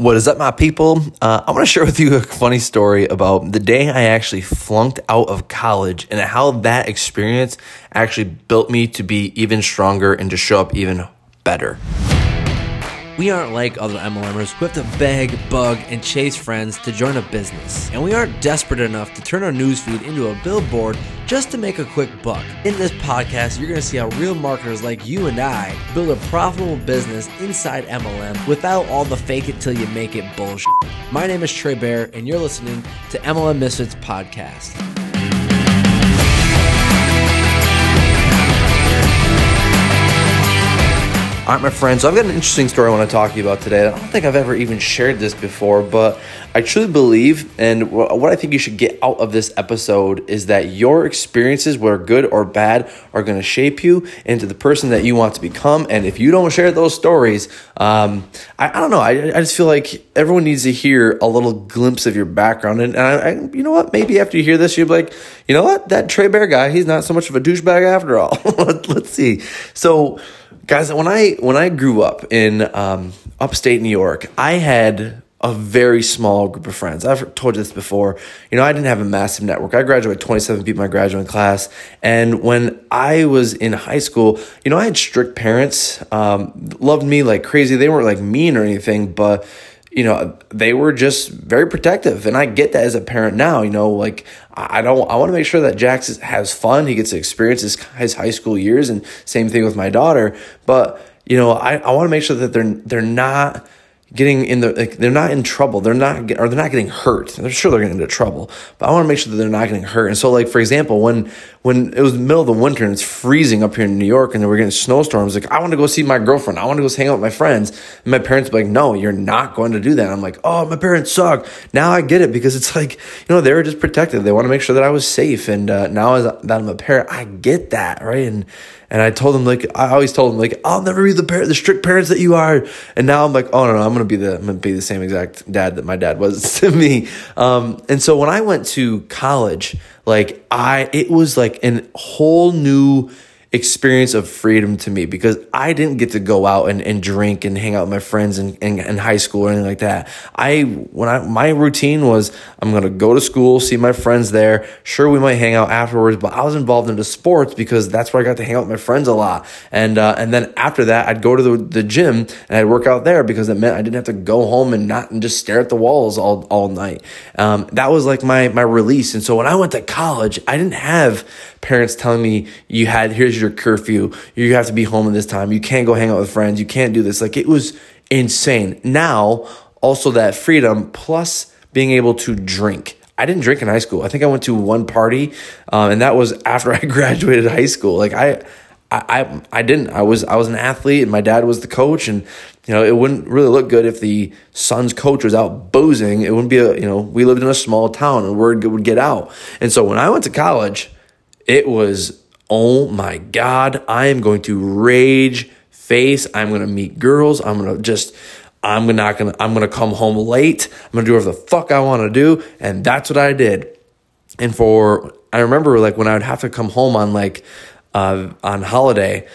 What is up, my people? Uh, I want to share with you a funny story about the day I actually flunked out of college and how that experience actually built me to be even stronger and to show up even better. We aren't like other MLMers who have to beg, bug, and chase friends to join a business. And we aren't desperate enough to turn our newsfeed into a billboard just to make a quick buck. In this podcast, you're going to see how real marketers like you and I build a profitable business inside MLM without all the fake it till you make it bullshit. My name is Trey Bear, and you're listening to MLM Misfits Podcast. All right, my friends, so I've got an interesting story I want to talk to you about today. I don't think I've ever even shared this before, but I truly believe, and what I think you should get out of this episode is that your experiences, whether good or bad, are going to shape you into the person that you want to become. And if you don't share those stories, um, I, I, don't know. I, I, just feel like everyone needs to hear a little glimpse of your background. And, and I, you know what? Maybe after you hear this, you'll be like, you know what? That Trey Bear guy, he's not so much of a douchebag after all. Let's see. So, guys when i when i grew up in um, upstate new york i had a very small group of friends. I've told you this before. You know i didn't have a massive network. I graduated 27 people in my graduating class. And when i was in high school you know i had strict parents um, loved me like crazy. They weren't like mean or anything but you know, they were just very protective. And I get that as a parent now, you know, like I don't, I want to make sure that Jax has fun. He gets to experience his, his high school years and same thing with my daughter. But, you know, I, I want to make sure that they're, they're not, getting in the like they're not in trouble. They're not or they're not getting hurt. They're sure they're getting into trouble but i want to make sure that they're not getting hurt. And so like for example when when it was middle of the winter and it's freezing up here in new york and we're getting snowstorms like i want to go see my girlfriend. I want to go hang out with my friends. And my parents like no you're not going to do that. I'm like oh my parents suck. Now i get it because it's like you know they were just protective they want to make sure that i was safe. And uh, now as that i'm a parent i get that right? And and I told him like I always told him like I'll never be the parent, the strict parents that you are. And now I'm like, oh no, no, I'm gonna be the I'm gonna be the same exact dad that my dad was to me. Um, and so when I went to college, like I it was like a whole new experience of freedom to me because I didn't get to go out and, and drink and hang out with my friends in, in, in high school or anything like that. I when I my routine was I'm gonna go to school, see my friends there. Sure, we might hang out afterwards, but I was involved into sports because that's where I got to hang out with my friends a lot. And uh, and then after that, I'd go to the, the gym and I'd work out there because it meant I didn't have to go home and not and just stare at the walls all all night. Um, that was like my my release. And so when I went to college, I didn't have parents telling me you had here's your curfew. You have to be home at this time. You can't go hang out with friends. You can't do this. Like it was insane. Now, also that freedom plus being able to drink. I didn't drink in high school. I think I went to one party, um, and that was after I graduated high school. Like I, I, I didn't. I was I was an athlete, and my dad was the coach, and you know it wouldn't really look good if the son's coach was out boozing. It wouldn't be a you know we lived in a small town, and word would get out. And so when I went to college, it was oh my God, I am going to rage face. I'm going to meet girls. I'm going to just, I'm not going to, I'm going to come home late. I'm going to do whatever the fuck I want to do. And that's what I did. And for, I remember like when I would have to come home on like, uh, on holiday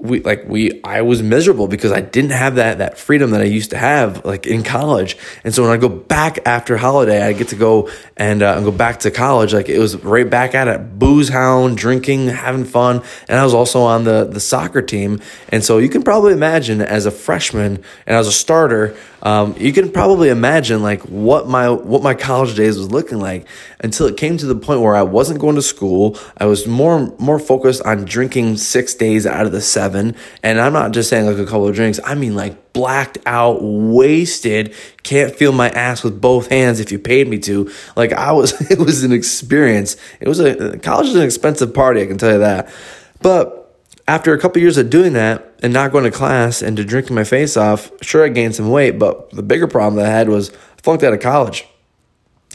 we like we I was miserable because I didn't have that that freedom that I used to have like in college. And so when I go back after holiday, I get to go and uh, go back to college. Like it was right back at it, booze hound, drinking, having fun, and I was also on the the soccer team. And so you can probably imagine as a freshman and as a starter, um, you can probably imagine like what my what my college days was looking like until it came to the point where I wasn't going to school. I was more more focused on drinking six days out of the seven, and I'm not just saying like a couple of drinks. I mean like blacked out, wasted, can't feel my ass with both hands if you paid me to. Like I was, it was an experience. It was a college is an expensive party, I can tell you that. But after a couple years of doing that and not going to class and to drinking my face off, sure I gained some weight, but the bigger problem that I had was I flunked out of college.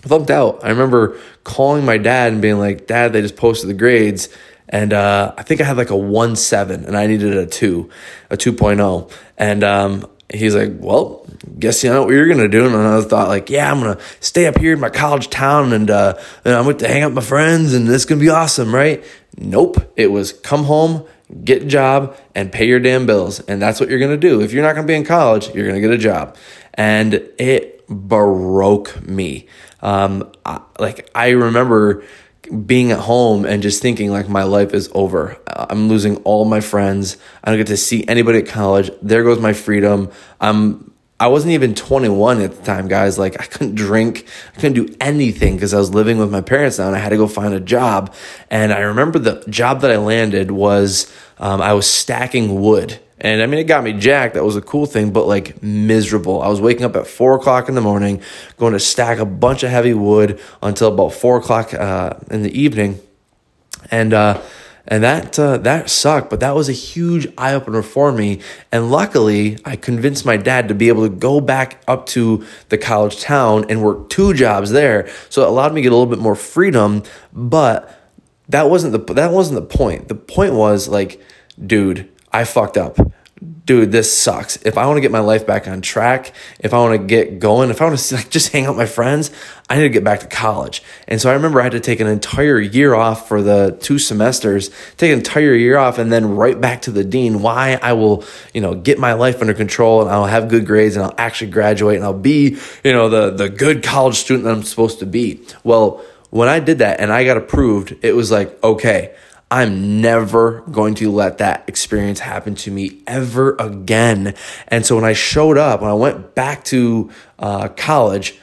I flunked out. I remember calling my dad and being like, "Dad, they just posted the grades." And uh, I think I had like a 1 7 and I needed a 2, a 2.0. And um, he's like, well, guess you know what you're gonna do. And I thought like, yeah, I'm gonna stay up here in my college town and, uh, and I'm going to hang out with my friends and it's gonna be awesome, right? Nope. It was come home, get a job and pay your damn bills. And that's what you're to do. If you're not to be in college, you're to get a job. and it broke me. Um, I, like I remember being at home and just thinking like my life is over. I'm losing all my friends. I don't get to see anybody at college. There goes my freedom. I'm I wasn't even 21 at the time, guys. Like I couldn't drink, I couldn't do anything because I was living with my parents now and I had to go find a job. And I remember the job that I landed was um, I was stacking wood. And I mean, it got me jacked. That was a cool thing, but like miserable. I was waking up at four o'clock in the morning, going to stack a bunch of heavy wood until about four o'clock uh, in the evening. And, uh, and that uh, that sucked but that was a huge eye-opener for me and luckily i convinced my dad to be able to go back up to the college town and work two jobs there so it allowed me to get a little bit more freedom but that wasn't the that wasn't the point the point was like dude i fucked up dude, this sucks. If I want to get my life back on track, if I want to get going, if I want to like just hang out with my friends, I need to get back to college. And so I remember I had to take an entire year off for the two semesters, take an entire year off and then write back to the dean why I will, you know, get my life under control and I'll have good grades and I'll actually graduate and I'll be, you know, the the good college student that I'm supposed to be. Well, when I did that and I got approved, it was like, okay, I'm never going to let that experience happen to me ever again. And so when I showed up, when I went back to uh, college,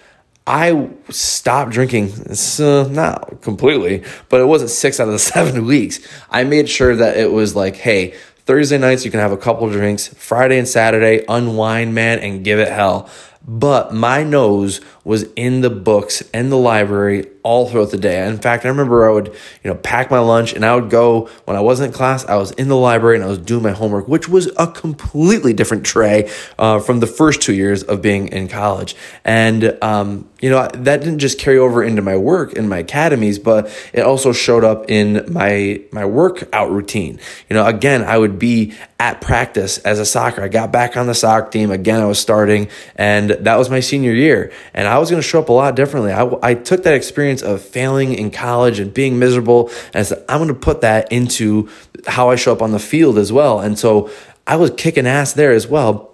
I stopped drinking, uh, not completely, but it wasn't six out of the seven weeks. I made sure that it was like, hey, Thursday nights you can have a couple drinks, Friday and Saturday, unwind, man, and give it hell. But my nose was in the books and the library all throughout the day. In fact, I remember I would, you know, pack my lunch and I would go when I wasn't in class. I was in the library and I was doing my homework, which was a completely different tray uh, from the first two years of being in college. And um, you know that didn't just carry over into my work in my academies, but it also showed up in my my workout routine. You know, again, I would be at practice as a soccer. I got back on the soccer team again. I was starting, and that was my senior year, and I was going to show up a lot differently. I, I took that experience of failing in college and being miserable. And I said, I'm going to put that into how I show up on the field as well. And so I was kicking ass there as well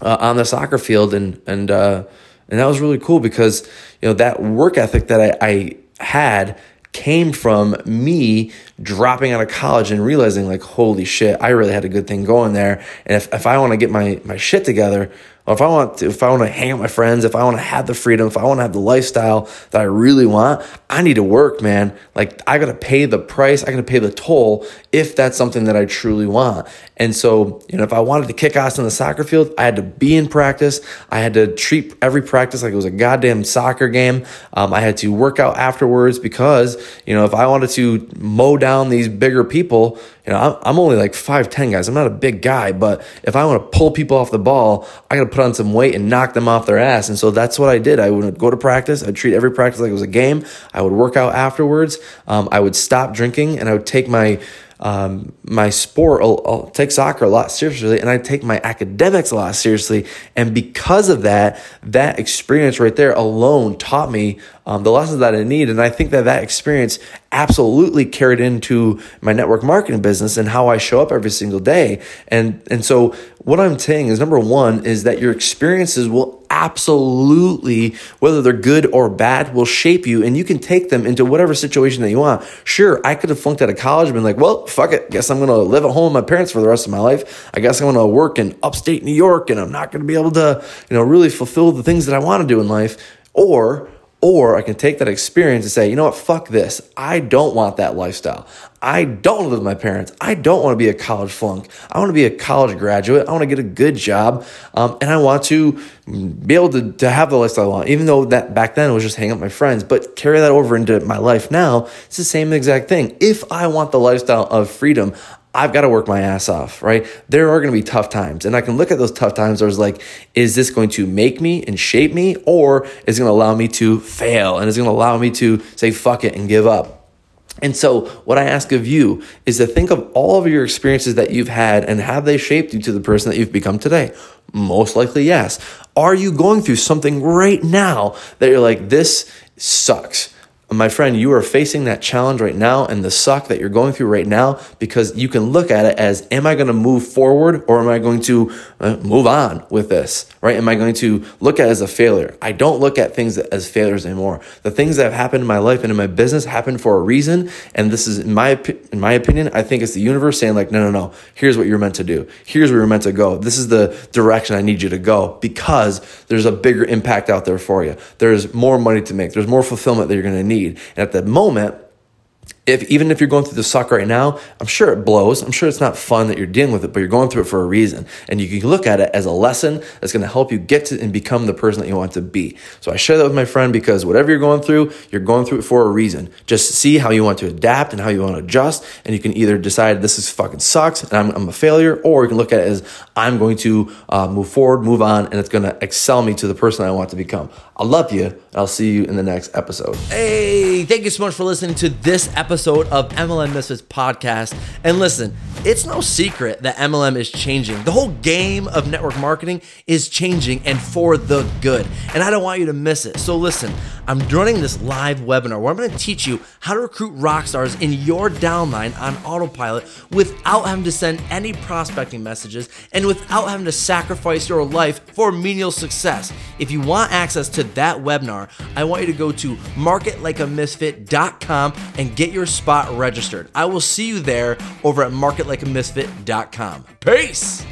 uh, on the soccer field. And, and, uh, and that was really cool because, you know, that work ethic that I, I had came from me dropping out of college and realizing like holy shit i really had a good thing going there and if, if i want to get my my shit together if I want to, if I want to hang out with my friends, if I want to have the freedom, if I want to have the lifestyle that I really want, I need to work, man. Like I got to pay the price, I got to pay the toll if that's something that I truly want. And so, you know, if I wanted to kick ass on the soccer field, I had to be in practice. I had to treat every practice like it was a goddamn soccer game. Um, I had to work out afterwards because, you know, if I wanted to mow down these bigger people, you know, I'm only like 5'10 guys. I'm not a big guy, but if I want to pull people off the ball, I got to put on some weight and knock them off their ass. And so that's what I did. I would go to practice. I'd treat every practice like it was a game. I would work out afterwards. Um, I would stop drinking and I would take my um, my sport, I'll, I'll, take soccer a lot seriously, and I take my academics a lot seriously. And because of that, that experience right there alone taught me um, the lessons that I need. And I think that that experience absolutely carried into my network marketing business and how I show up every single day. And and so what I'm saying is number one is that your experiences will absolutely, whether they're good or bad, will shape you and you can take them into whatever situation that you want. Sure, I could have flunked out of college and been like, well, fuck it. Guess I'm going to live at home with my parents for the rest of my life. I guess I'm going to work in upstate New York and I'm not going to be able to, you know, really fulfill the things that I want to do in life. Or or I can take that experience and say, you know what, fuck this. I don't want that lifestyle. I don't live with my parents. I don't want to be a college flunk. I want to be a college graduate. I want to get a good job. Um, and I want to be able to, to have the lifestyle I want, even though that back then it was just hang out with my friends. But carry that over into my life now, it's the same exact thing. If I want the lifestyle of freedom, I've got to work my ass off, right? There are going to be tough times. And I can look at those tough times I was like, is this going to make me and shape me? Or is it going to allow me to fail? And is it going to allow me to say, fuck it and give up? And so, what I ask of you is to think of all of your experiences that you've had and have they shaped you to the person that you've become today? Most likely, yes. Are you going through something right now that you're like, this sucks? My friend, you are facing that challenge right now and the suck that you're going through right now because you can look at it as, am I going to move forward or am I going to uh, move on with this, right? Am I going to look at it as a failure? I don't look at things as failures anymore. The things that have happened in my life and in my business happened for a reason. And this is, in my, in my opinion, I think it's the universe saying like, no, no, no, here's what you're meant to do. Here's where you're meant to go. This is the direction I need you to go because there's a bigger impact out there for you. There's more money to make. There's more fulfillment that you're going to need. And at the moment, if even if you're going through the suck right now, I'm sure it blows. I'm sure it's not fun that you're dealing with it, but you're going through it for a reason. And you can look at it as a lesson that's going to help you get to and become the person that you want to be. So I share that with my friend because whatever you're going through, you're going through it for a reason. Just see how you want to adapt and how you want to adjust. And you can either decide this is fucking sucks and I'm, I'm a failure, or you can look at it as I'm going to uh, move forward, move on, and it's going to excel me to the person I want to become. I love you, I'll see you in the next episode. Hey, thank you so much for listening to this episode of MLM Misfits podcast. And listen, it's no secret that MLM is changing. The whole game of network marketing is changing and for the good. And I don't want you to miss it. So listen, I'm running this live webinar where I'm going to teach you how to recruit rock stars in your downline on autopilot without having to send any prospecting messages and without having to sacrifice your life for menial success. If you want access to that webinar, I want you to go to marketlikeamisfit.com and get your spot registered. I will see you there over at marketlikeamisfit.com. Peace!